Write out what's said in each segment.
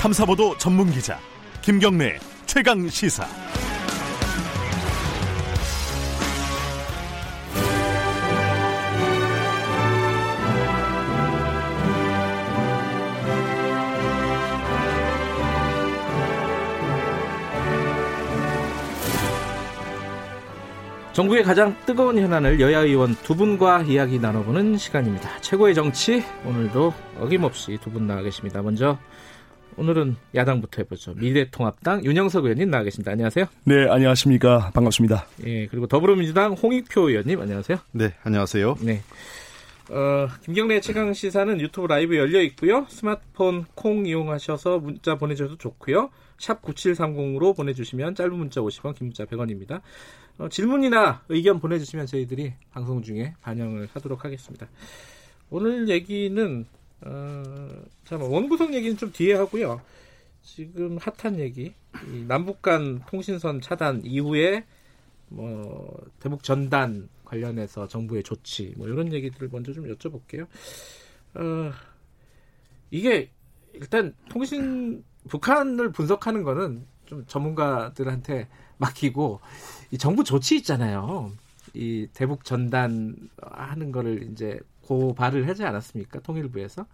탐사보도 전문 기자 김경래 최강 시사. 전국의 가장 뜨거운 현안을 여야 의원 두 분과 이야기 나눠보는 시간입니다. 최고의 정치 오늘도 어김없이 두 분 나와 계십니다. 먼저 오늘은 야당부터 해보죠. 미래통합당 윤영석 의원님 나와 계십니다. 안녕하세요. 네, 안녕하십니까. 반갑습니다. 예, 그리고 더불어민주당 홍익표 의원님 안녕하세요. 네, 안녕하세요. 네. 어, 김경래 최강 시사는 유튜브 라이브 열려 있고요. 스마트폰 콩 이용하셔서 문자 보내주셔도 좋고요. 샵 9730으로 보내주시면 짧은 문자 50원, 긴 문자 100원입니다. 어, 질문이나 의견 보내주시면 저희들이 방송 중에 반영을 하도록 하겠습니다. 오늘 얘기는 어, 잠깐 원구성 얘기는 좀 뒤에 하고요. 지금 핫한 얘기, 남북 간 통신선 차단 이후에 뭐 대북 전단 관련해서 정부의 조치 뭐 이런 얘기들을 먼저 좀 여쭤볼게요. 어, 이게 일단 통신 북한을 분석하는 거는 좀 전문가들한테 맡기고 이 정부 조치 있잖아요. 이 대북 전단 하는 거를 이제 고발을 하지 않았습니까? 통일부에서.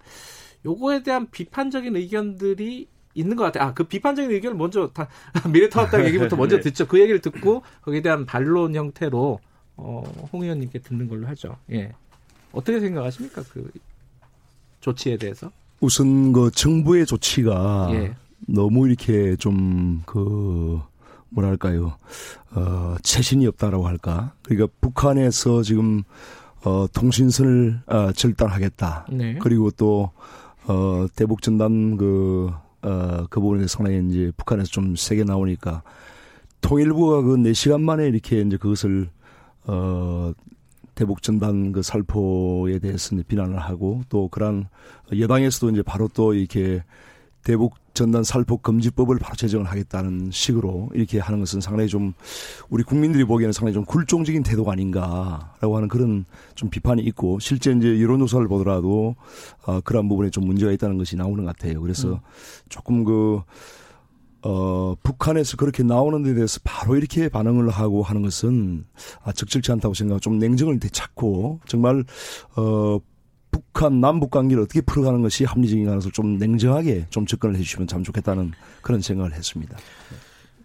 요거에 대한 비판적인 의견들이 있는 것 같아요. 아, 그 비판적인 의견을 먼저 다 미래통합당 얘기부터 먼저 네. 듣죠. 그 얘기를 듣고 거기에 대한 반론 형태로 어, 홍 의원님께 듣는 걸로 하죠. 예. 어떻게 생각하십니까? 그 조치에 대해서? 우선 그 정부의 조치가 예. 너무 이렇게 좀 그 뭐랄까요? 어, 최신이 없다라고 할까? 그러니까 북한에서 지금 어, 통신선을 어, 절단하겠다. 네. 그리고 또 어, 대북 전단 그 어, 그 부분에 상당히 이제 북한에서 좀 세게 나오니까 통일부가 그 4시간 만에 이렇게 이제 그것을 어, 대북 전단 그 살포에 대해서 이제 비난을 하고 또 그런 여당에서도 이제 바로 또 이렇게 대북 전단 살포 금지법을 바로 제정을 하겠다는 식으로 이렇게 하는 것은 상당히 좀 우리 국민들이 보기에는 상당히 좀 굴종적인 태도가 아닌가라고 하는 그런 좀 비판이 있고 실제 이제 여론조사를 보더라도 어, 그런 부분에 좀 문제가 있다는 것이 나오는 것 같아요. 그래서 음. 조금 그 어, 북한에서 그렇게 나오는 데 대해서 바로 이렇게 반응을 하고 하는 것은 아, 적절치 않다고 생각하고 좀 냉정을 되찾고 정말 어, 북한 남북 관계를 어떻게 풀어가는 것이 합리적인 가능성을 좀 냉정하게 좀 접근을 해주시면 참 좋겠다는 그런 생각을 했습니다.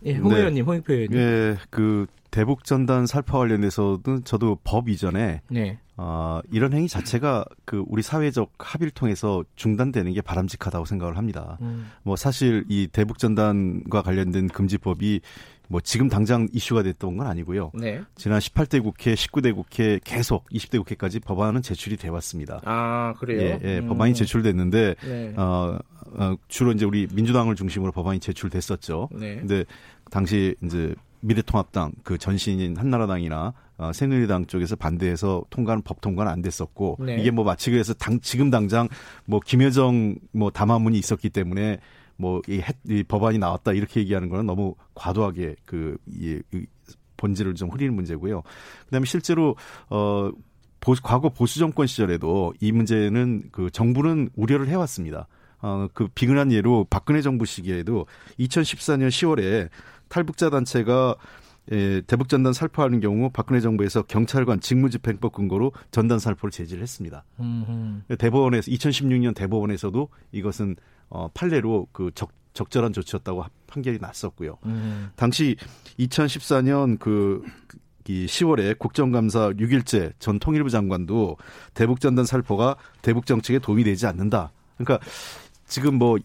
예, 홍 의원님, 네. 홍익표 의원님. 예, 그 대북 전단 살파 관련해서도 저도 법 이전에 네. 어, 이런 행위 자체가 그 우리 사회적 합의를 통해서 중단되는 게 바람직하다고 생각을 합니다. 음. 뭐 사실 이 대북 전단과 관련된 금지법이 뭐 지금 당장 이슈가 됐던 건 아니고요. 네. 지난 18대 국회, 19대 국회 계속 20대 국회까지 법안은 제출이 돼 왔습니다. 아, 그래요? 예, 예 음. 법안이 제출됐는데 네. 어, 어, 주로 이제 우리 민주당을 중심으로 법안이 제출됐었죠. 네. 근데 당시 이제 미래통합당 그 전신인 한나라당이나 어, 새누리당 쪽에서 반대해서 통과는 법 통과는 안 됐었고 네. 이게 뭐 마치 그래서 당 지금 당장 뭐 김여정 뭐 담화문이 있었기 때문에 뭐이 이 법안이 나왔다 이렇게 얘기하는 거는 너무 과도하게 그 이, 이 본질을 좀 흐리는 문제고요. 그다음에 실제로 어 보수, 과거 보수 정권 시절에도 이 문제는 그 정부는 우려를 해왔습니다. 어, 그 비근한 예로 박근혜 정부 시기에도 2014년 10월에 탈북자 단체가 예, 대북 전단 살포하는 경우 박근혜 정부에서 경찰관 직무집행법 근거로 전단 살포를 제지를 했습니다. 음흠. 대법원에서 2016년 대법원에서도 이것은 어 판례로 그 적, 적절한 조치였다고 판결이 났었고요. 음. 당시 2014년 그, 이 10월에 국정감사 6일째 전 통일부 장관도 대북 전단 살포가 대북 정책에 도움이 되지 않는다. 그러니까 지금 뭐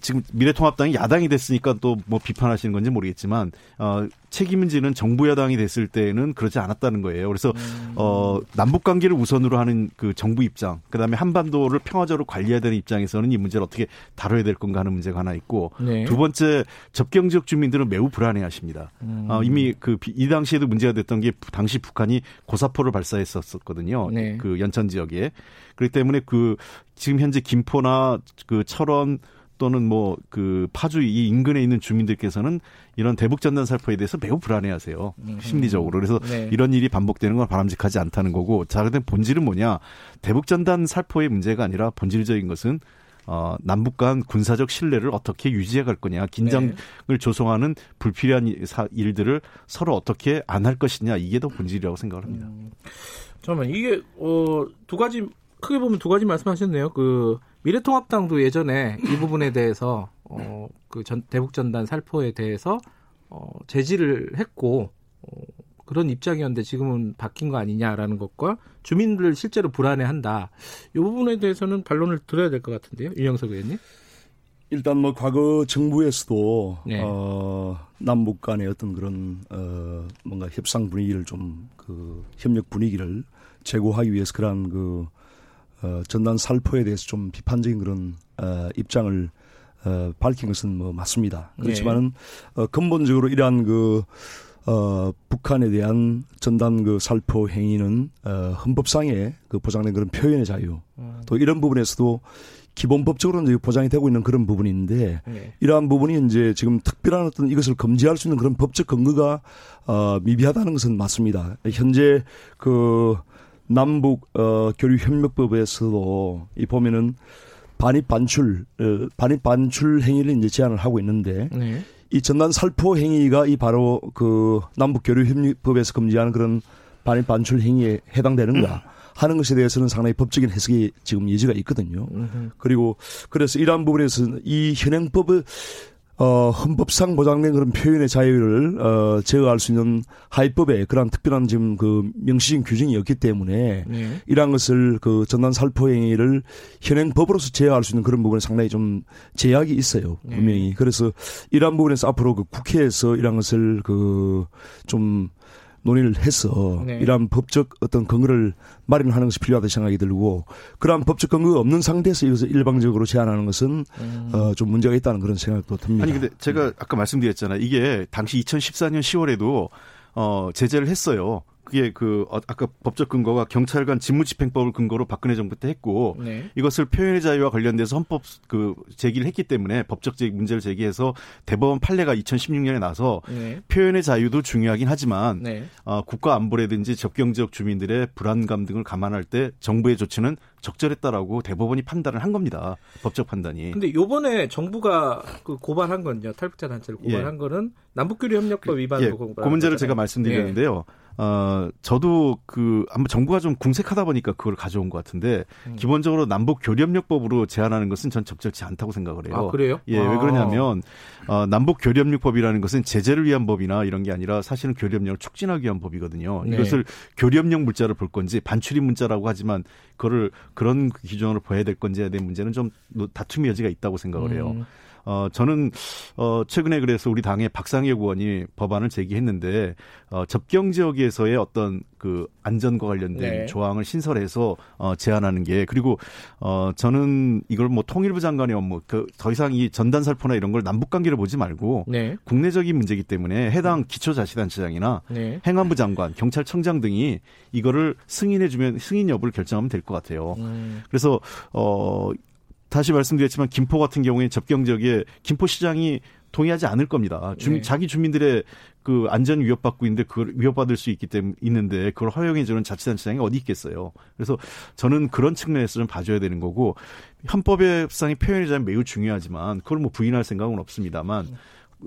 지금 미래통합당이 야당이 됐으니까 또 뭐 비판하시는 건지 모르겠지만 어 책임지는 정부 여당이 됐을 때는 그렇지 않았다는 거예요. 그래서 음. 어 남북 관계를 우선으로 하는 그 정부 입장, 그다음에 한반도를 평화적으로 관리해야 되는 입장에서는 이 문제를 어떻게 다뤄야 될 건가 하는 문제가 하나 있고 네. 두 번째 접경 지역 주민들은 매우 불안해하십니다. 음. 어, 이미 그 이 당시에도 문제가 됐던 게 당시 북한이 고사포를 발사했었거든요. 네. 그 연천 지역에 그렇기 때문에 그 지금 현재 김포나 그 철원 또는 뭐 그 파주 이 인근에 있는 주민들께서는 이런 대북 전단 살포에 대해서 매우 불안해하세요. 심리적으로. 그래서 네. 이런 일이 반복되는 건 바람직하지 않다는 거고. 자, 그런데 본질은 뭐냐? 대북 전단 살포의 문제가 아니라 본질적인 것은 어, 남북 간 군사적 신뢰를 어떻게 유지해 갈 거냐, 긴장을 네. 조성하는 불필요한 일들을 서로 어떻게 안 할 것이냐 이게 더 본질이라고 생각을 합니다. 음, 잠깐만 이게 어, 두 가지 크게 보면 두 가지 말씀하셨네요. 그 미래통합당도 예전에 이 부분에 대해서 어, 그 전, 대북전단 살포에 대해서 어, 제지를 했고 어, 그런 입장이었는데 지금은 바뀐 거 아니냐라는 것과 주민들 실제로 불안해한다. 이 부분에 대해서는 반론을 들어야 될 것 같은데요, 윤영석 의원님. 일단 뭐 과거 정부에서도 네. 어, 남북 간의 어떤 그런 어, 뭔가 협상 분위기를 좀 그 협력 분위기를 제고하기 위해서 그러한 그 어, 전단 살포에 대해서 좀 비판적인 그런 어, 입장을 어, 밝힌 것은 뭐 맞습니다. 그렇지만은 네. 어, 근본적으로 이러한 그 어, 북한에 대한 전단 그 살포 행위는 어, 헌법상에 그 보장된 그런 표현의 자유 음. 또 이런 부분에서도 기본법적으로 이제 보장이 되고 있는 그런 부분인데 네. 이러한 부분이 이제 지금 특별한 어떤 이것을 금지할 수 있는 그런 법적 근거가 어, 미비하다는 것은 맞습니다. 현재 그 남북 어, 교류 협력법에서도 이 보면은 반입 반출 어, 반입 반출 행위를 이제 제한을 하고 있는데 네. 이 전단 살포 행위가 이 바로 그 남북 교류 협력법에서 금지하는 그런 반입 반출 행위에 해당되는가 하는 것에 대해서는 상당히 법적인 해석이 지금 예지가 있거든요. 그리고 그래서 이러한 부분에서 이 현행법을 어, 헌법상 보장된 그런 표현의 자유를 어, 제어할 수 있는 하위법에 그러한 특별한 지금 그 명시적인 규정이 없기 때문에 네. 이러한 것을 그 전단 살포 행위를 현행법으로서 제어할 수 있는 그런 부분에 상당히 좀 제약이 있어요. 네. 분명히. 네. 그래서 이러한 부분에서 앞으로 그 국회에서 이러한 것을 그좀 논의를 해서 네. 이러한 법적 어떤 근거를 마련하는 것이 필요하다 생각이 들고 그러한 법적 근거가 없는 상태에서 이것을 일방적으로 제한하는 것은 음. 어, 좀 문제가 있다는 그런 생각도 듭니다. 아니 근데 제가 아까 말씀드렸잖아요. 이게 당시 2014년 10월에도 어, 제재를 했어요. 그게 그 어, 아까 법적 근거가 경찰관 직무집행법을 근거로 박근혜 정부 때 했고 네. 이것을 표현의 자유와 관련돼서 헌법 그 제기를 했기 때문에 법적 제 문제를 제기해서 대법원 판례가 2016년에 나서 네. 표현의 자유도 중요하긴 하지만 네. 어, 국가 안보라든지 접경 지역 주민들의 불안감 등을 감안할 때 정부의 조치는 적절했다라고 대법원이 판단을 한 겁니다. 법적 판단이. 근데 요번에 정부가 그 고발한 건요. 탈북자 단체를 고발한 예. 거는 남북교류 협력법 위반으로 그, 예, 그 문제를 제가 말씀드렸는데요. 예. 어, 저도 그, 아마 정부가 좀 궁색하다 보니까 그걸 가져온 것 같은데, 음. 기본적으로 남북 교류협력법으로 제한하는 것은 전 적절치 않다고 생각을 해요. 아, 그래요? 예, 아. 왜 그러냐면, 어, 남북 교류협력법이라는 것은 제재를 위한 법이나 이런 게 아니라 사실은 교류협력을 촉진하기 위한 법이거든요. 네. 이것을 교류협력 문자를 볼 건지, 반출입 문자라고 하지만, 그거를 그런 기준으로 봐야 될 건지에 대한 문제는 좀 다툼의 여지가 있다고 생각을 해요. 음. 어, 저는, 어, 최근에 그래서 우리 당의 박상혁 의원이 법안을 제기했는데, 어, 접경 지역에서의 어떤 그 안전과 관련된 네. 조항을 신설해서, 어, 제안하는 게, 그리고, 어, 저는 이걸 뭐 통일부 장관의 업무, 그, 더 이상 이 전단 살포나 이런 걸 남북 관계를 보지 말고, 네. 국내적인 문제이기 때문에 해당 기초자치단체장이나 네. 행안부 장관, 경찰청장 등이 이거를 승인해주면, 승인 여부를 결정하면 될 것 같아요. 음. 그래서, 어, 다시 말씀드렸지만 김포 같은 경우에 접경 지역에 김포 시장이 동의하지 않을 겁니다. 주, 네. 자기 주민들의 그 안전 위협받고 있는데 그걸 위협받을 수 있기 때문에 있는데 그걸 허용해 주는 자치단체장이 어디 있겠어요. 그래서 저는 그런 측면에서 좀 봐줘야 되는 거고 헌법의상의 표현의 자유는 매우 중요하지만 그걸 뭐 부인할 생각은 없습니다만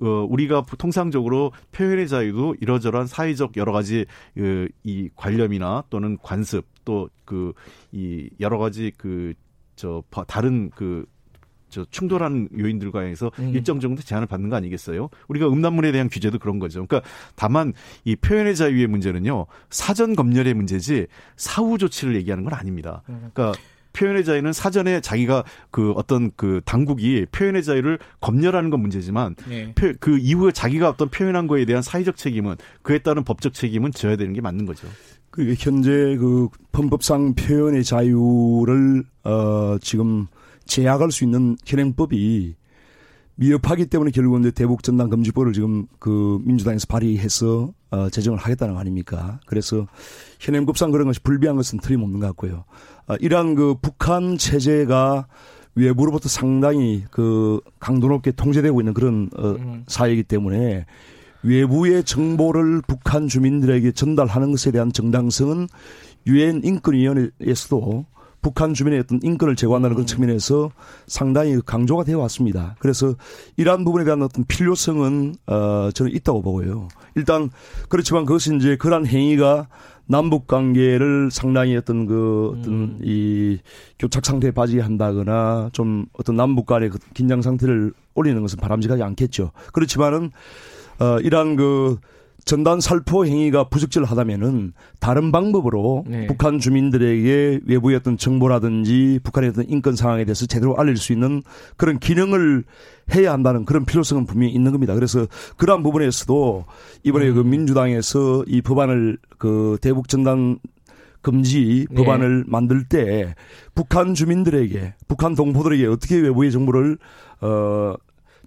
어, 우리가 통상적으로 표현의 자유도 이러저러한 사회적 여러 가지 그, 이 관념이나 또는 관습 또 그 이 여러 가지 그 저 다른 그저 충돌하는 요인들과 해서 음. 일정 정도 제한을 받는 거 아니겠어요? 우리가 음란물에 대한 규제도 그런 거죠. 그러니까 다만 이 표현의 자유의 문제는요 사전 검열의 문제지 사후 조치를 얘기하는 건 아닙니다. 음. 그러니까 표현의 자유는 사전에 자기가 그 어떤 그 당국이 표현의 자유를 검열하는 건 문제지만 네. 그 이후에 자기가 어떤 표현한 거에 대한 사회적 책임은 그에 따른 법적 책임은 져야 되는 게 맞는 거죠. 그 현재 그 헌법상 표현의 자유를 어 지금 제약할 수 있는 현행법이 미흡하기 때문에 결국은 대북 전단 금지법을 지금 그 민주당에서 발의해서 어 제정을 하겠다는 거 아닙니까? 그래서 현행법상 그런 것이 불비한 것은 틀림없는 것 같고요. 어 이러한 그 북한 체제가 외부로부터 상당히 그 강도 높게 통제되고 있는 그런 어 음. 사회이기 때문에 외부의 정보를 북한 주민들에게 전달하는 것에 대한 정당성은 유엔 인권위원회에서도 북한 주민의 어떤 인권을 제고한다는 그런 음. 측면에서 상당히 강조가 되어 왔습니다. 그래서 이러한 부분에 대한 어떤 필요성은 어 저는 있다고 보고요. 일단 그렇지만 그것이 이제 그러한 행위가 남북 관계를 상당히 어떤 그 어떤 음. 이 교착 상태에 빠지게 한다거나 좀 어떤 남북 간의 그 긴장 상태를 올리는 것은 바람직하지 않겠죠. 그렇지만은 어 이러한 그 전단 살포 행위가 부적절하다면은 다른 방법으로 네. 북한 주민들에게 외부의 어떤 정보라든지 북한의 어떤 인권 상황에 대해서 제대로 알릴 수 있는 그런 기능을 해야 한다는 그런 필요성은 분명히 있는 겁니다. 그래서 그러한 부분에서도 이번에 음. 그 민주당에서 이 법안을 그 대북 전단 금지 네. 법안을 만들 때 북한 주민들에게 북한 동포들에게 어떻게 외부의 정보를 어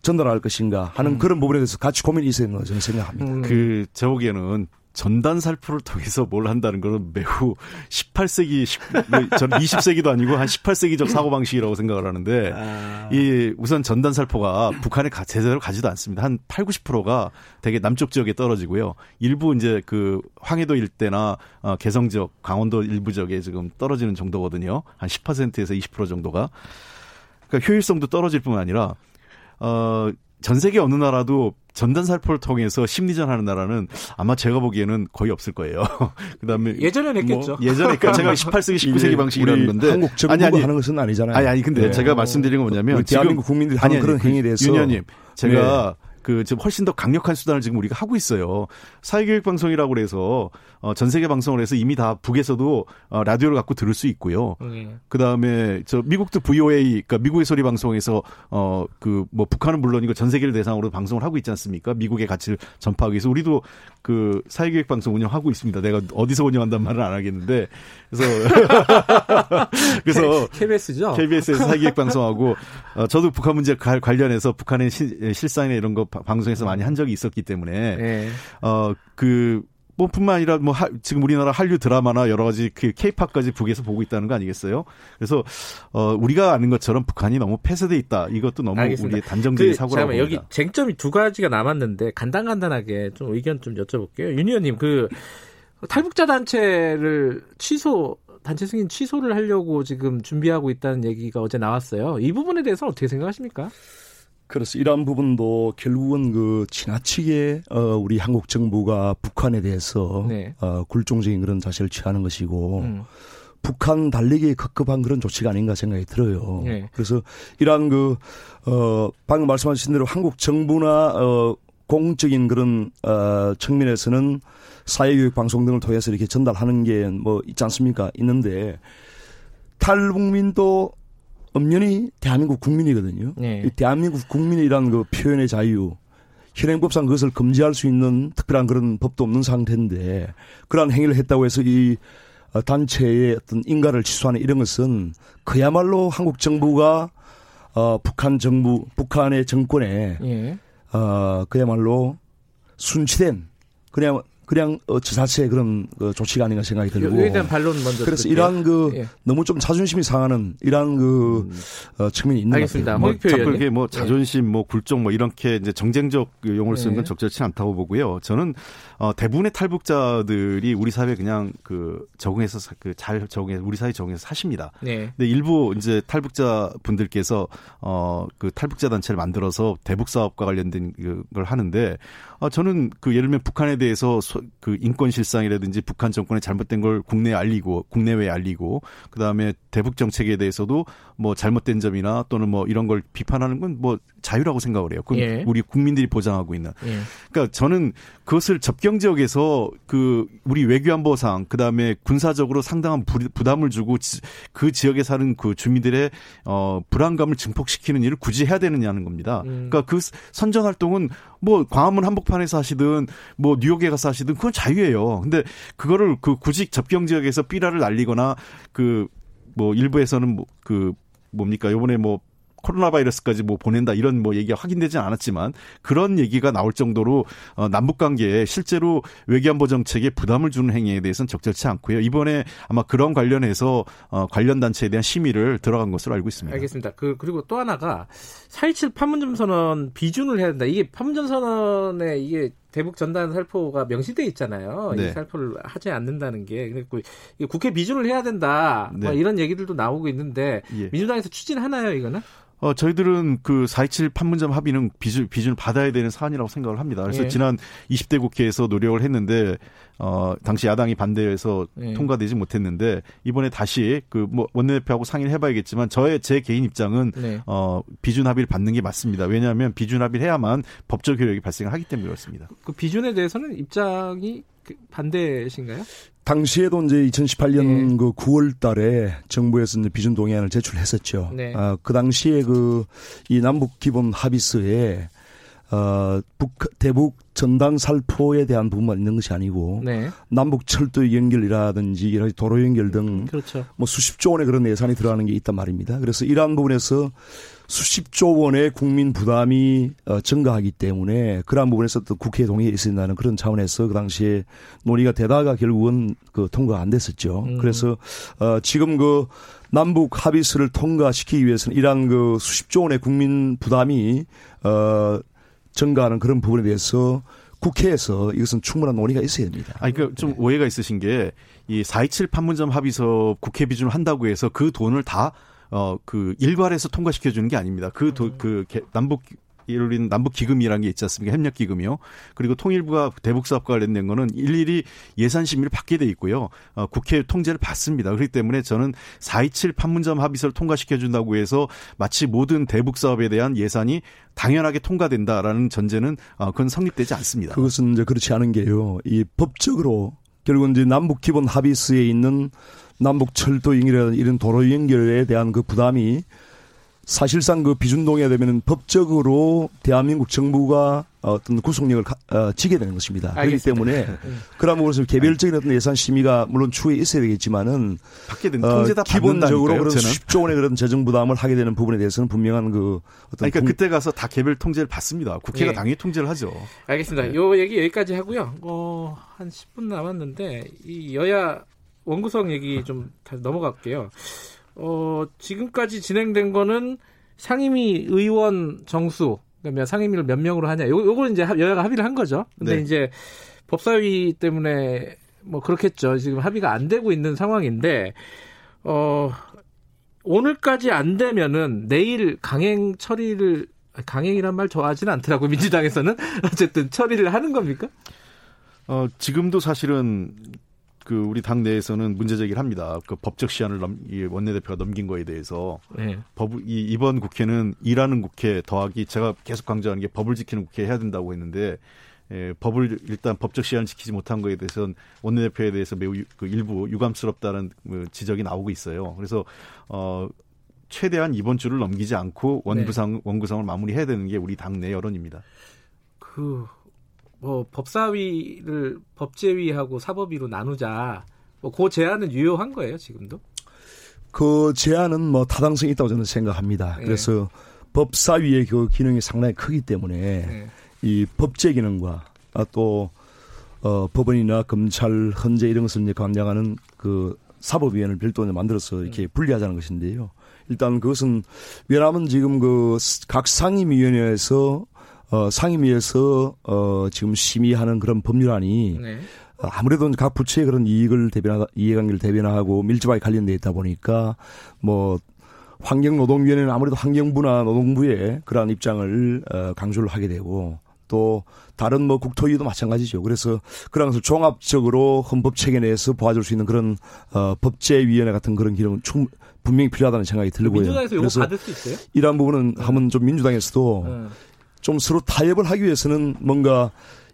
전달할 것인가 하는 음. 그런 부분에 대해서 같이 고민이 있어야 된다고 저는 생각합니다. 음. 그, 제 보기에는 전단 살포를 통해서 뭘 한다는 것은 매우 18세기, 10, 저는 20세기도 아니고 한 18세기적 사고방식이라고 생각을 하는데, 아. 이 우선 전단 살포가 북한에 가, 제대로 가지도 않습니다. 한 8, 90%가 되게 남쪽 지역에 떨어지고요. 일부 이제 그 황해도 일대나 어, 개성 지역, 강원도 일부 지역에 지금 떨어지는 정도거든요. 한 10%에서 20% 정도가. 그러니까 효율성도 떨어질 뿐만 아니라 어, 전 세계 어느 나라도 전단 살포를 통해서 심리전 하는 나라는 아마 제가 보기에는 거의 없을 거예요. 그다음에 예전엔 뭐 했겠죠. 뭐 예전에 그러니까 제가 18세기 19세기 방식이라는 건데 한국 정부가 아니, 아니, 하는 것은 아니잖아요. 아니 아니 근데 네. 제가 말씀드린 건 뭐냐면 대한민국 국민들이 하는 아니, 아니, 그런 행위에 대해서 윤현님 제가 네. 그 지금 훨씬 더 강력한 수단을 지금 우리가 하고 있어요. 사회교육 방송이라고 그래서 어, 전 세계 방송을 해서 이미 다 북에서도 어, 라디오를 갖고 들을 수 있고요. 네. 그 다음에 저 미국도 VOA, 그러니까 미국의 소리 방송에서 어 그 뭐 북한은 물론이고 전 세계를 대상으로 방송을 하고 있지 않습니까? 미국의 가치를 전파하기 위해서 우리도 그 사회교육 방송 운영하고 있습니다. 내가 어디서 운영한다는 말은 안 하겠는데 그래서 그래서 KBS죠. KBS에서 사회교육 방송하고 어, 저도 북한 문제 관련해서 북한의 실, 실상이나 이런 거 방송에서 많이 한 적이 있었기 때문에 네. 어그 뭐 뿐만 아니라 뭐 하, 지금 우리나라 한류 드라마나 여러 가지 그 케이팝까지 북에서 보고 있다는 거 아니겠어요? 그래서 어 우리가 아는 것처럼 북한이 너무 폐쇄돼 있다. 이것도 너무 알겠습니다. 우리의 단정적인 그, 사고라고 봅니다. 여기 쟁점이 두 가지가 남았는데 간단간단하게 좀 의견 좀 여쭤볼게요. 윤 의원님 그 탈북자 단체를 취소 단체 승인 취소를 하려고 지금 준비하고 있다는 얘기가 어제 나왔어요. 이 부분에 대해서 어떻게 생각하십니까? 그래서 이러한 부분도 결국은 그 지나치게 어 우리 한국 정부가 북한에 대해서 네. 어 굴종적인 그런 자세를 취하는 것이고 음. 북한 달리기 급급한 그런 조치가 아닌가 생각이 들어요. 네. 그래서 이러한 그 어 방금 말씀하신 대로 한국 정부나 어 공적인 그런 어 측면에서는 사회교육 방송 등을 통해서 이렇게 전달하는 게 뭐 있지 않습니까? 있는데 탈북민도 엄연히 대한민국 국민이거든요. 네. 대한민국 국민이라는 그 표현의 자유, 현행법상 그것을 금지할 수 있는 특별한 그런 법도 없는 상태인데 그러한 행위를 했다고 해서 이 어, 단체의 어떤 인가를 취소하는 이런 것은 그야말로 한국 정부가 어 북한 정부 북한의 정권에 예. 어 그야말로 순치된 그냥 그냥 어, 지자체의 그런 어, 조치가 아닌가 생각이 들고. 여기에 대한 반론 먼저. 그래서 이러한 그 예. 너무 좀 자존심이 상하는 이러한 그 음. 어, 측면이 있는 알겠습니다. 것 같아요. 뭐, 자꾸 뭐 자존심, 뭐 굴종 뭐 이렇게 이제 정쟁적 용어를 쓰는 건 예. 적절치 않다고 보고요. 저는 어, 대부분의 탈북자들이 우리 사회에 그냥 그 적응해서 그 잘 적응해서 우리 사회 적응해서 사십니다. 네. 근데 일부 이제 탈북자 분들께서 어, 그 탈북자 단체를 만들어서 대북 사업과 관련된 걸 하는데 어, 저는 그 예를 들면 북한에 대해서 소, 그 인권 실상이라든지 북한 정권의 잘못된 걸 국내에 알리고 국내외에 알리고 그 다음에 대북 정책에 대해서도 뭐 잘못된 점이나 또는 뭐 이런 걸 비판하는 건 뭐 자유라고 생각을 해요. 그 예. 우리 국민들이 보장하고 있는. 예. 그러니까 저는 그것을 접경 지역에서 그 우리 외교안보상 그 다음에 군사적으로 상당한 부담을 주고 그 지역에 사는 그 주민들의 어 불안감을 증폭시키는 일을 굳이 해야 되느냐는 겁니다. 음. 그러니까 그 선전 활동은 뭐 광화문 한복판에서 하시든 뭐 뉴욕에 가서 하시든 그건 자유예요. 근데 그거를 그 굳이 접경 지역에서 삐라를 날리거나 그 뭐 일부에서는 뭐 그 뭡니까 요번에 뭐 코로나 바이러스까지 뭐 보낸다 이런 뭐 얘기가 확인되지 않았지만 그런 얘기가 나올 정도로 어, 남북 관계에 실제로 외교안보 정책에 부담을 주는 행위에 대해서는 적절치 않고요. 이번에 아마 그런 관련해서 어, 관련 단체에 대한 심의를 들어간 것으로 알고 있습니다. 알겠습니다. 그 그리고 또 하나가 4.27 판문점 선언 비준을 해야 된다. 이게 판문점 선언에 이게 대북 전단 살포가 명시돼 있잖아요. 네. 이 살포를 하지 않는다는 게 그리고 국회 비준을 해야 된다. 뭐 네. 뭐 이런 얘기들도 나오고 있는데 예. 민주당에서 추진하나요, 이거는? 어, 저희들은 그 4.27 판문점 합의는 비준, 비준을 받아야 되는 사안이라고 생각을 합니다. 그래서 예. 지난 20대 국회에서 노력을 했는데, 어, 당시 야당이 반대해서 예. 통과되지 못했는데, 이번에 다시 그, 뭐, 원내대표하고 상의를 해봐야겠지만, 저의, 제 개인 입장은, 네. 어, 비준 합의를 받는 게 맞습니다. 왜냐하면 비준 합의를 해야만 법적 효력이 발생을 하기 때문에 그렇습니다. 그 비준에 대해서는 입장이 그 반대신가요? 당시에도 이제 2018년 네. 그 9월 달에 정부에서 이제 비준 동의안을 제출했었죠. 네. 아, 그 당시에 그 이 남북 기본 합의서에 어, 북, 대북 전당 살포에 대한 부분만 있는 것이 아니고 네. 남북 철도 연결이라든지 여러 도로 연결 등뭐 그렇죠. 수십조 원의 그런 예산이 들어가는 게 있단 말입니다. 그래서 이러한 부분에서 수십조 원의 국민 부담이 어, 증가하기 때문에 그러한 부분에서 또 국회 동의에 있어야 된다는 그런 차원에서 그 당시에 논의가 되다가 결국은 그 통과가 안 됐었죠. 음. 그래서 어 지금 그 남북 합의서를 통과시키기 위해서는 이러한 그 수십조 원의 국민 부담이 어 증가하는 그런 부분에 대해서 국회에서 이것은 충분한 논의가 있어야 됩니다. 아니, 그좀 네. 오해가 있으신 게 이 4.27 판문점 합의서 국회 비준을 한다고 해서 그 돈을 다 어, 그 일괄해서 통과시켜 주는 게 아닙니다. 그, 도, 그, 남북, 이룰린 남북 기금이라는 게 있지 않습니까? 협력 기금이요. 그리고 통일부가 대북 사업과 관련된 거는 일일이 예산 심의를 받게 돼 있고요. 어, 국회 통제를 받습니다. 그렇기 때문에 저는 427 판문점 합의서를 통과시켜 준다고 해서 마치 모든 대북 사업에 대한 예산이 당연하게 통과된다라는 전제는 어, 그건 성립되지 않습니다. 그것은 이제 그렇지 않은 게요. 이 법적으로 결국은 이제 남북 기본 합의서에 있는 남북 철도 연결이라든 이런 도로 연결에 대한 그 부담이 사실상 그 비준동의가 되면은 법적으로 대한민국 정부가 어떤 구속력을 어, 지게 되는 것입니다. 그렇기 때문에 그런 부분에서 개별적인 어떤 예산 심의가 물론 추후에 있어야 되겠지만은 받게 된 통제 다 어, 기본적으로 그런 수십조 원의 그런 재정 부담을 하게 되는 부분에 대해서는 분명한 그 어떤 그러니까 통... 그때 가서 다 개별 통제를 받습니다. 국회가 네. 당연히 통제를 하죠. 알겠습니다. 네. 요 얘기 여기까지 하고요. 어, 한 10분 남았는데 이 여야 원구성 얘기 좀 넘어갈게요. 어, 지금까지 진행된 거는 상임위 의원 정수, 그러면 상임위를 몇 명으로 하냐. 요, 요걸 이제 여야가 합의를 한 거죠. 근데 네. 이제 법사위 때문에 뭐 그렇겠죠. 지금 합의가 안 되고 있는 상황인데, 어, 오늘까지 안 되면은 내일 강행 처리를, 강행이란 말 좋아하지는 않더라고, 민주당에서는. 어쨌든 처리를 하는 겁니까? 어, 지금도 사실은 그 우리 당 내에서는 문제 제기를 합니다. 그 법적 시한을 넘, 이 원내대표가 넘긴 거에 대해서 네. 법, 이, 이번 국회는 일하는 국회 더하기 제가 계속 강조하는 게 법을 지키는 국회 해야 된다고 했는데 예, 법을 일단 법적 시한을 지키지 못한 거에 대해서는 원내대표에 대해서 매우 그 일부 유감스럽다는 그 지적이 나오고 있어요. 그래서 어 최대한 이번 주를 넘기지 않고 원구상 네. 원구성을 마무리해야 되는 게 우리 당내 여론입니다. 그 뭐 법사위를 법제위하고 사법위로 나누자. 뭐그 제안은 유효한 거예요, 지금도? 그 제안은 뭐 타당성이 있다고 저는 생각합니다. 네. 그래서 법사위의 그 기능이 상당히 크기 때문에 네. 이 법제 기능과 또 어, 법원이나 검찰, 헌재 이런 것을 이제 감당하는 그 사법위원회를 별도로 만들어서 이렇게 음. 분리하자는 것인데요. 일단 그것은 왜냐하면 지금 그 각 상임위원회에서 어, 상임위에서 어, 지금 심의하는 그런 법률안이 네. 아무래도 각 부처의 그런 이익을 대변하, 이해관계를 대변하고 밀접하게 관련돼 있다 보니까 뭐 환경노동위원회는 아무래도 환경부나 노동부의 그러한 입장을 어, 강조를 하게 되고 또 다른 뭐 국토위도 마찬가지죠. 그래서 그런 것을 종합적으로 헌법 체계 내에서 보아줄 수 있는 그런 어, 법제위원회 같은 그런 기능 충 분명히 필요하다는 생각이 들고요. 민주당에서 이거 받을 수 있어요? 이러한 부분은 네. 하면 좀 민주당에서도 네. 좀 서로 타협을 하기 위해서는 뭔가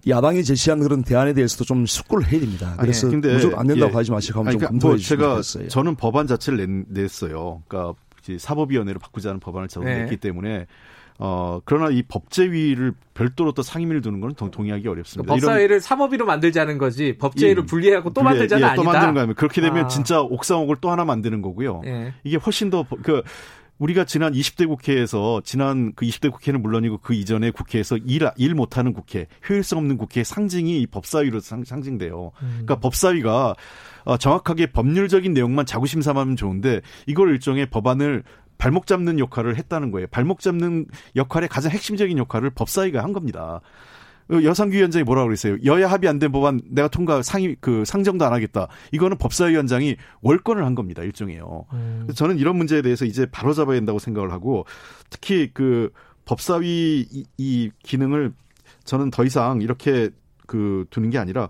야당이 제시한 그런 대안에 대해서도 좀 숙고를 해야 됩니다. 그래서 아니, 근데, 무조건 안 된다고 예. 하지 마시고 한번 그러니까 좀 검토해 뭐 제가 저는 법안 자체를 냈, 어요 그러니까 사법위원회로 바꾸자는 법안을 제가 네. 냈기 때문에 어, 그러나 이 법제위를 별도로 또 상임위를 두는 건 동의하기 어렵습니다. 법사위를 사법위로 만들자는 거지 법제위를 예, 분리하고 또 만들자는 예, 아니다. 또 만드는 거면 그렇게 되면 아. 진짜 옥상옥을 또 하나 만드는 거고요. 예. 이게 훨씬 더그 우리가 지난 20대 국회에서 지난 그 20대 국회는 물론이고 그 이전에 국회에서 일, 일 못하는 국회, 효율성 없는 국회의 상징이 이 법사위로 상, 상징돼요. 음. 그러니까 법사위가 어, 정확하게 법률적인 내용만 자구심삼하면 좋은데 이걸 일종의 법안을 발목 잡는 역할을 했다는 거예요. 발목 잡는 역할의 가장 핵심적인 역할을 법사위가 한 겁니다. 여상규 위원장이 뭐라고 그랬어요? 여야 합의 안 된 법안 내가 통과 상의 그 상정도 안 하겠다. 이거는 법사위원장이 월권을 한 겁니다. 일종이에요. 음. 저는 이런 문제에 대해서 이제 바로 잡아야 된다고 생각을 하고 특히 그 법사위 이, 이 기능을 저는 더 이상 이렇게 그 두는 게 아니라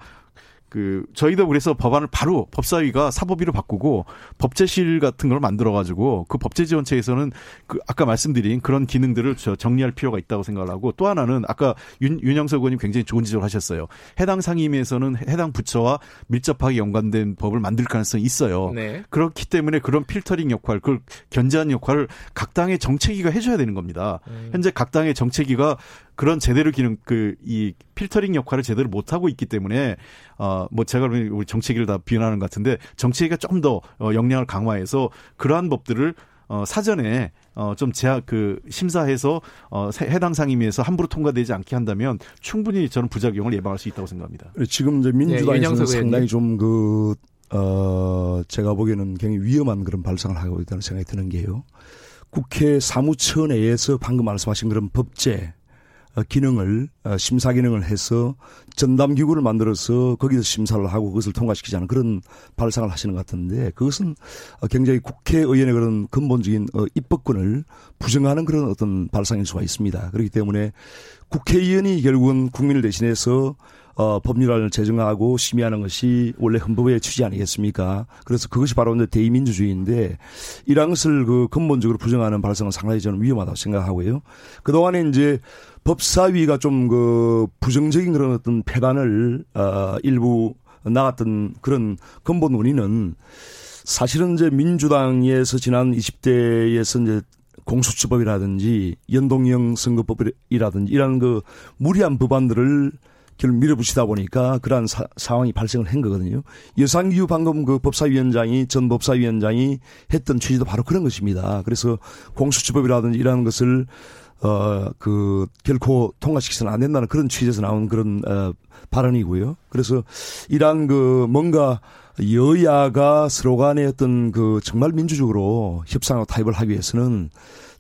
그 저희도 그래서 법안을 바로 법사위가 사법위로 바꾸고 법제실 같은 걸 만들어 가지고 그 법제지원체에서는 그 아까 말씀드린 그런 기능들을 정리할 필요가 있다고 생각을 하고 또 하나는 아까 윤, 윤영석 의원님 굉장히 좋은 지적을 하셨어요. 해당 상임위에서는 해당 부처와 밀접하게 연관된 법을 만들 가능성이 있어요. 네. 그렇기 때문에 그런 필터링 역할, 그 견제하는 역할을 각 당의 정책위가 해줘야 되는 겁니다. 음. 현재 각 당의 정책위가 그런 제대로 기능 그 이 필터링 역할을 제대로 못 하고 있기 때문에 어뭐 제가 우리 정책위를 다 비난하는 것 같은데 정책위가 좀더 어, 역량을 강화해서 그러한 법들을 어 사전에 어좀 제약 그 심사해서 어 해당 상임위에서 함부로 통과되지 않게 한다면 충분히 저는 부작용을 예방할 수 있다고 생각합니다. 지금 이제 민주당에서는 네, 상당히 좀그 어, 제가 보기에는 굉장히 위험한 그런 발상을 하고 있다는 생각이 드는 게요. 국회 사무처 내에서 방금 말씀하신 그런 법제, 어, 기능을 어, 심사 기능을 해서 전담 기구를 만들어서 거기서 심사를 하고 그것을 통과시키자는 그런 발상을 하시는 것 같은데 그것은 어, 굉장히 국회의원의 그런 근본적인 입법권을 부정하는 그런 어떤 발상일 수가 있습니다. 그렇기 때문에 국회의원이 결국은 국민을 대신해서 어, 법률안을 제정하고 심의하는 것이 원래 헌법의 취지 아니겠습니까? 그래서 그것이 바로 이제 대의민주주의인데 이런 것을 그 근본적으로 부정하는 발상은 상당히 저는 위험하다고 생각하고요. 그동안에 이제 법사위가 좀 그 부정적인 그런 어떤 패단을 어, 일부 나갔던 그런 근본 원인은 사실은 이제 민주당에서 지난 20대에서 이제 공수처법이라든지 연동형 선거법이라든지 이런 그 무리한 법안들을 결국 밀어붙이다 보니까 그러한 사, 상황이 발생을 한 거거든요. 여상규 방금 그 법사위원장이 전 법사위원장이 했던 취지도 바로 그런 것입니다. 그래서 공수처법이라든지 이러한 것을 어, 그, 결코 통과시켜서는 안 된다는 그런 취지에서 나온 그런, 어, 발언이고요. 그래서 이러한 그 뭔가 여야가 서로 간의 어떤 그 정말 민주적으로 협상하고 타협을 하기 위해서는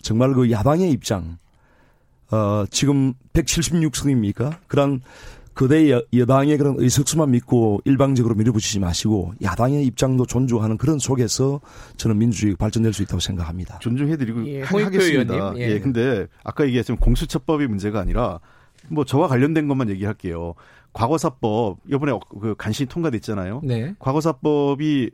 정말 그 야당의 입장, 어, 지금 176석입니까? 그런 그대 여당의 그런 의석수만 믿고 일방적으로 밀어붙이지 마시고 야당의 입장도 존중하는 그런 속에서 저는 민주주의 발전될 수 있다고 생각합니다. 존중해드리고 예, 하겠습니다. 예. 예, 근데 아까 얘기했지만 공수처법이 문제가 아니라 뭐 저와 관련된 것만 얘기할게요. 과거사법 이번에 그 간신히 통과됐잖아요. 네. 과거사법이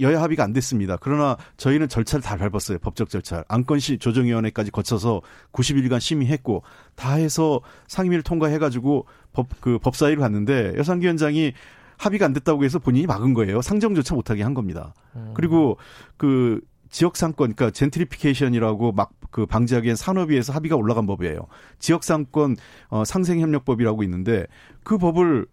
여야 합의가 안 됐습니다. 그러나 저희는 절차를 다 밟았어요. 법적 절차. 안건시 조정위원회까지 거쳐서 90일간 심의했고 다 해서 상임위를 통과해가지고 법 그 법사위를 갔는데 여상기 위원장이 합의가 안 됐다고 해서 본인이 막은 거예요. 상정조차 못하게 한 겁니다. 음. 그리고 그 지역 상권, 그러니까 젠트리피케이션이라고 막 그 방지하기 위한 산업위에서 합의가 올라간 법이에요. 지역 상권 어, 상생 협력법이라고 있는데 그 법을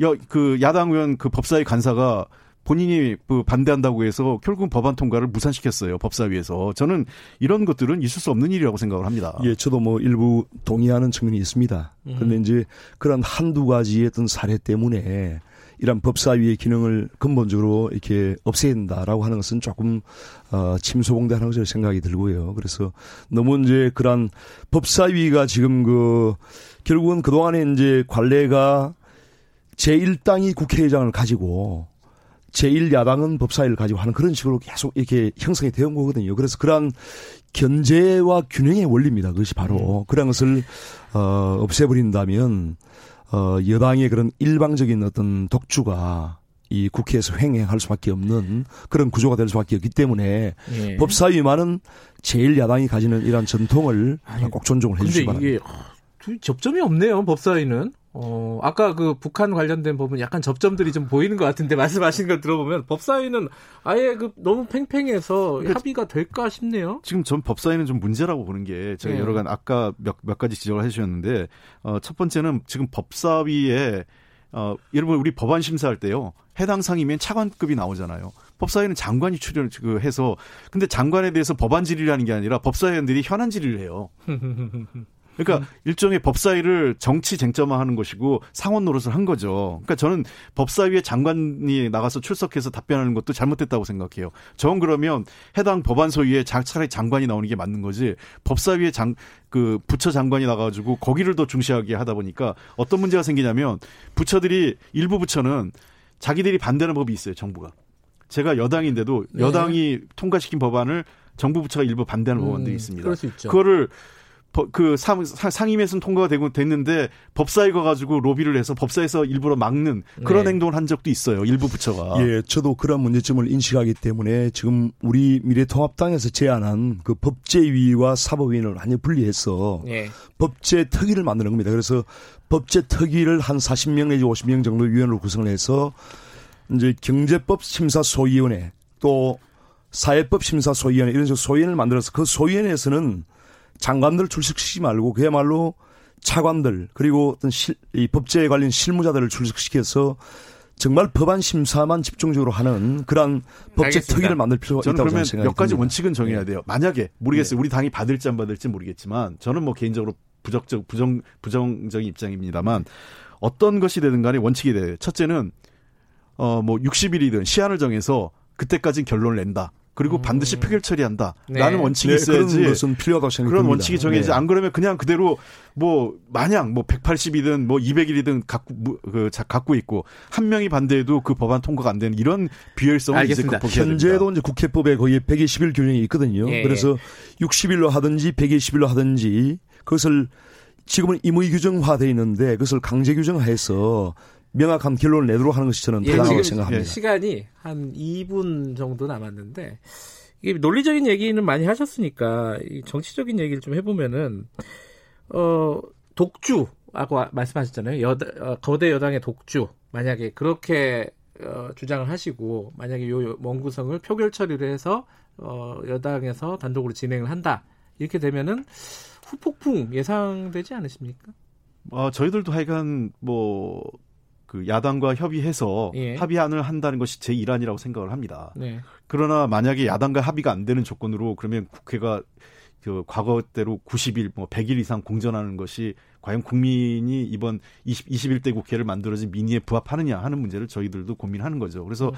여, 그 야당 의원 그 법사위 간사가 본인이 그 반대한다고 해서 결국 법안 통과를 무산시켰어요. 법사위에서. 저는 이런 것들은 있을 수 없는 일이라고 생각을 합니다. 예, 저도 뭐 일부 동의하는 측면이 있습니다. 그런데 음. 이제 그런 한두 가지의 어떤 사례 때문에 이런 법사위의 기능을 근본적으로 이렇게 없애야 된다라고 하는 것은 조금 어 침소봉대하는 것으로 생각이 들고요. 그래서 너무 이제 그런 법사위가 지금 그 결국은 그동안에 이제 관례가 제1당이 국회의장을 가지고 제1야당은 법사위를 가지고 하는 그런 식으로 계속 이렇게 형성이 되온 거거든요. 그래서 그러한 견제와 균형의 원리입니다. 그것이 바로. 음. 그런 것을, 어, 없애버린다면, 어, 여당의 그런 일방적인 어떤 독주가 이 국회에서 횡행할 수밖에 없는 그런 구조가 될 수밖에 없기 때문에 예. 법사위만은 제일 야당이 가지는 이러한 전통을 아니, 꼭 존중을 해주시기 바랍니다. 이게 접점이 없네요. 법사위는. 어, 아까 그 북한 관련된 부분 약간 접점들이 좀 보이는 것 같은데 말씀하신 걸 들어보면 법사위는 아예 그 너무 팽팽해서 그러니까 합의가 될까 싶네요. 지금 전 법사위는 좀 문제라고 보는 게 제가 네. 여러 간 아까 몇, 몇 가지 지적을 해주셨는데 어, 첫 번째는 지금 법사위에 어, 여러분 우리 법안 심사할 때요 해당 상이면 차관급이 나오잖아요. 법사위는 장관이 출연을 그 해서 근데 장관에 대해서 법안 질의라는 게 아니라 법사위원들이 현안 질의를 해요. 그러니까 음. 일종의 법사위를 정치 쟁점화하는 것이고 상원 노릇을 한 거죠. 그러니까 저는 법사위의 장관이 나가서 출석해서 답변하는 것도 잘못됐다고 생각해요. 전 그러면 해당 법안 소위에 차라리 장관이 나오는 게 맞는 거지. 법사위의 장그 부처 장관이 나가가지고 거기를 더 중시하게 하다 보니까 어떤 문제가 생기냐면 부처들이 일부 부처는 자기들이 반대하는 법이 있어요. 정부가. 제가 여당인데도 네. 여당이 통과시킨 법안을 정부 부처가 일부 반대하는 음, 법안들이 있습니다. 그럴 수 있죠. 그거를 그 상, 상임에서는 통과가 되고 됐는데 법사에 가가지고 로비를 해서 법사에서 일부러 막는 그런 네. 행동을 한 적도 있어요. 일부 부처가. 예, 저도 그런 문제점을 인식하기 때문에 지금 우리 미래통합당에서 제안한 그 법제위와 사법위원을 완전히 분리해서 네. 법제 특위를 만드는 겁니다. 그래서 법제 특위를 한 40명 내지 50명 정도 위원으로 구성을 해서 이제 경제법 심사 소위원회 또 사회법 심사 소위원회 이런 식으로 소위원회를 만들어서 그 소위원회에서는 장관들 출석시키지 말고 그야말로 차관들 그리고 어떤 실, 이 법제에 관련 실무자들을 출석시켜서 정말 법안 심사만 집중적으로 하는 그러한 법제 특위를 만들 필요가 저는 있다고 그러면 생각합니다. 몇 가지 원칙은 정해야 네. 돼요. 만약에 모르겠어요. 네. 우리 당이 받을지 안 받을지 모르겠지만 저는 뭐 개인적으로 부적적 부정 부정적인 입장입니다만 어떤 것이 되든 간에 원칙이 돼요. 첫째는 어 뭐 60일이든 시한을 정해서 그때까지 결론을 낸다. 그리고 음. 반드시 표결 처리한다. 네. 라는 원칙이 네, 있어야지. 그런 것은 필요하다고 생각합니다. 그런 원칙이 정해지지. 네. 안 그러면 그냥 그대로 뭐 마냥 뭐 180이든 뭐 200일이든 갖고 그 갖고 있고 한 명이 반대해도 그 법안 통과가 안 되는 이런 비효율성을 알겠습니다. 이제 현재도 이제 국회법에 거의 120일 규정이 있거든요. 예. 그래서 60일로 하든지 120일로 하든지 그것을 지금은 임의 규정화돼 있는데 그것을 강제 규정화해서 명확한 결론을 내도록 하는 것이 저는 예, 타당하다고 생각합니다. 시간이 한 2분 정도 남았는데 이게 논리적인 얘기는 많이 하셨으니까 이 정치적인 얘기를 좀 해보면은 어 독주라고 말씀하셨잖아요. 여다, 어, 거대 여당의 독주 만약에 그렇게 어, 주장을 하시고 만약에 요 원구성을 표결 처리를 해서 어, 여당에서 단독으로 진행을 한다 이렇게 되면은 후폭풍 예상되지 않으십니까? 어, 저희들도 하여간 뭐 그 야당과 협의해서 예. 합의안을 한다는 것이 제 일환이라고 생각을 합니다. 네. 그러나 만약에 야당과 합의가 안 되는 조건으로 그러면 국회가 그 과거대로 90일, 뭐 100일 이상 공전하는 것이 과연 국민이 이번 20, 21대 국회를 만들어진 민의에 부합하느냐 하는 문제를 저희들도 고민하는 거죠. 그래서 음.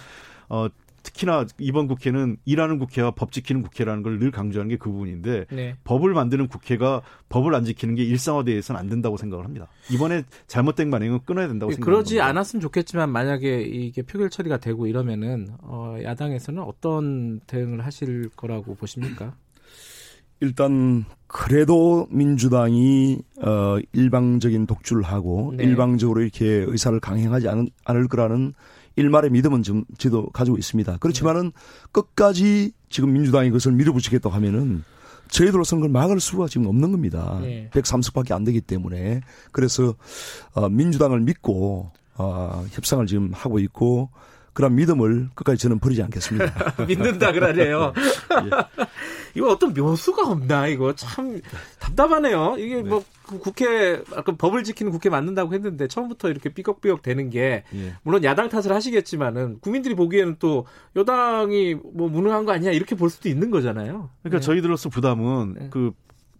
어 특히나 이번 국회는 일하는 국회와 법 지키는 국회라는 걸 늘 강조하는 게 그 부분인데 네. 법을 만드는 국회가 법을 안 지키는 게 일상화돼서는 안 된다고 생각을 합니다. 이번에 잘못된 반응은 끊어야 된다고 생각합니다. 그러지 않았으면 좋겠지만 만약에 이게 표결 처리가 되고 이러면은 어, 야당에서는 어떤 대응을 하실 거라고 보십니까? 일단 그래도 민주당이 어 일방적인 독주를 하고 네. 일방적으로 이렇게 의사를 강행하지 않, 않을 거라는 일말의 믿음은 좀 저도 가지고 있습니다. 그렇지만은 네. 끝까지 지금 민주당이 그것을 밀어붙이겠다고 하면은 저희들로서는 그걸 막을 수가 지금 없는 겁니다. 네. 130밖에 안 되기 때문에 그래서 어, 민주당을 믿고 어, 협상을 지금 하고 있고 그런 믿음을 끝까지 저는 버리지 않겠습니다. 믿는다 그러네요. 예. 이거 어떤 묘수가 없나 이거 참 답답하네요. 이게 네. 뭐그 국회 아까 법을 지키는 국회 맞는다고 했는데 처음부터 이렇게 삐걱삐걱 되는 게 예. 물론 야당 탓을 하시겠지만은 국민들이 보기에는 또 여당이 뭐 무능한 거 아니야 이렇게 볼 수도 있는 거잖아요. 그러니까 네. 저희들로서 부담은 네. 그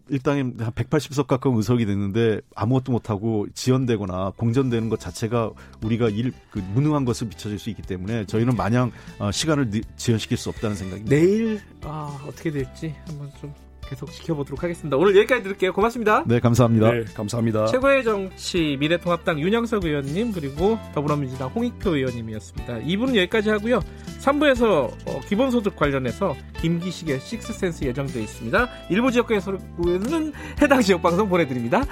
일당에 한 180석 가까운 의석이 됐는데 아무것도 못하고 지연되거나 공전되는 것 자체가 우리가 일, 그 무능한 것을 비춰질 수 있기 때문에 저희는 마냥 어, 시간을 지연시킬 수 없다는 생각입니다. 내일 아, 어떻게 될지 한번 좀 계속 지켜보도록 하겠습니다. 오늘 여기까지 드릴게요. 고맙습니다. 네, 감사합니다. 네, 감사합니다. 최고의 정치 미래통합당 윤영석 의원님 그리고 더불어민주당 홍익표 의원님이었습니다. 2부는 여기까지 하고요. 3부에서 어, 기본소득 관련해서 김기식의 식스센스 예정되어 있습니다. 일부 지역구에서는 해당 지역 방송 보내드립니다.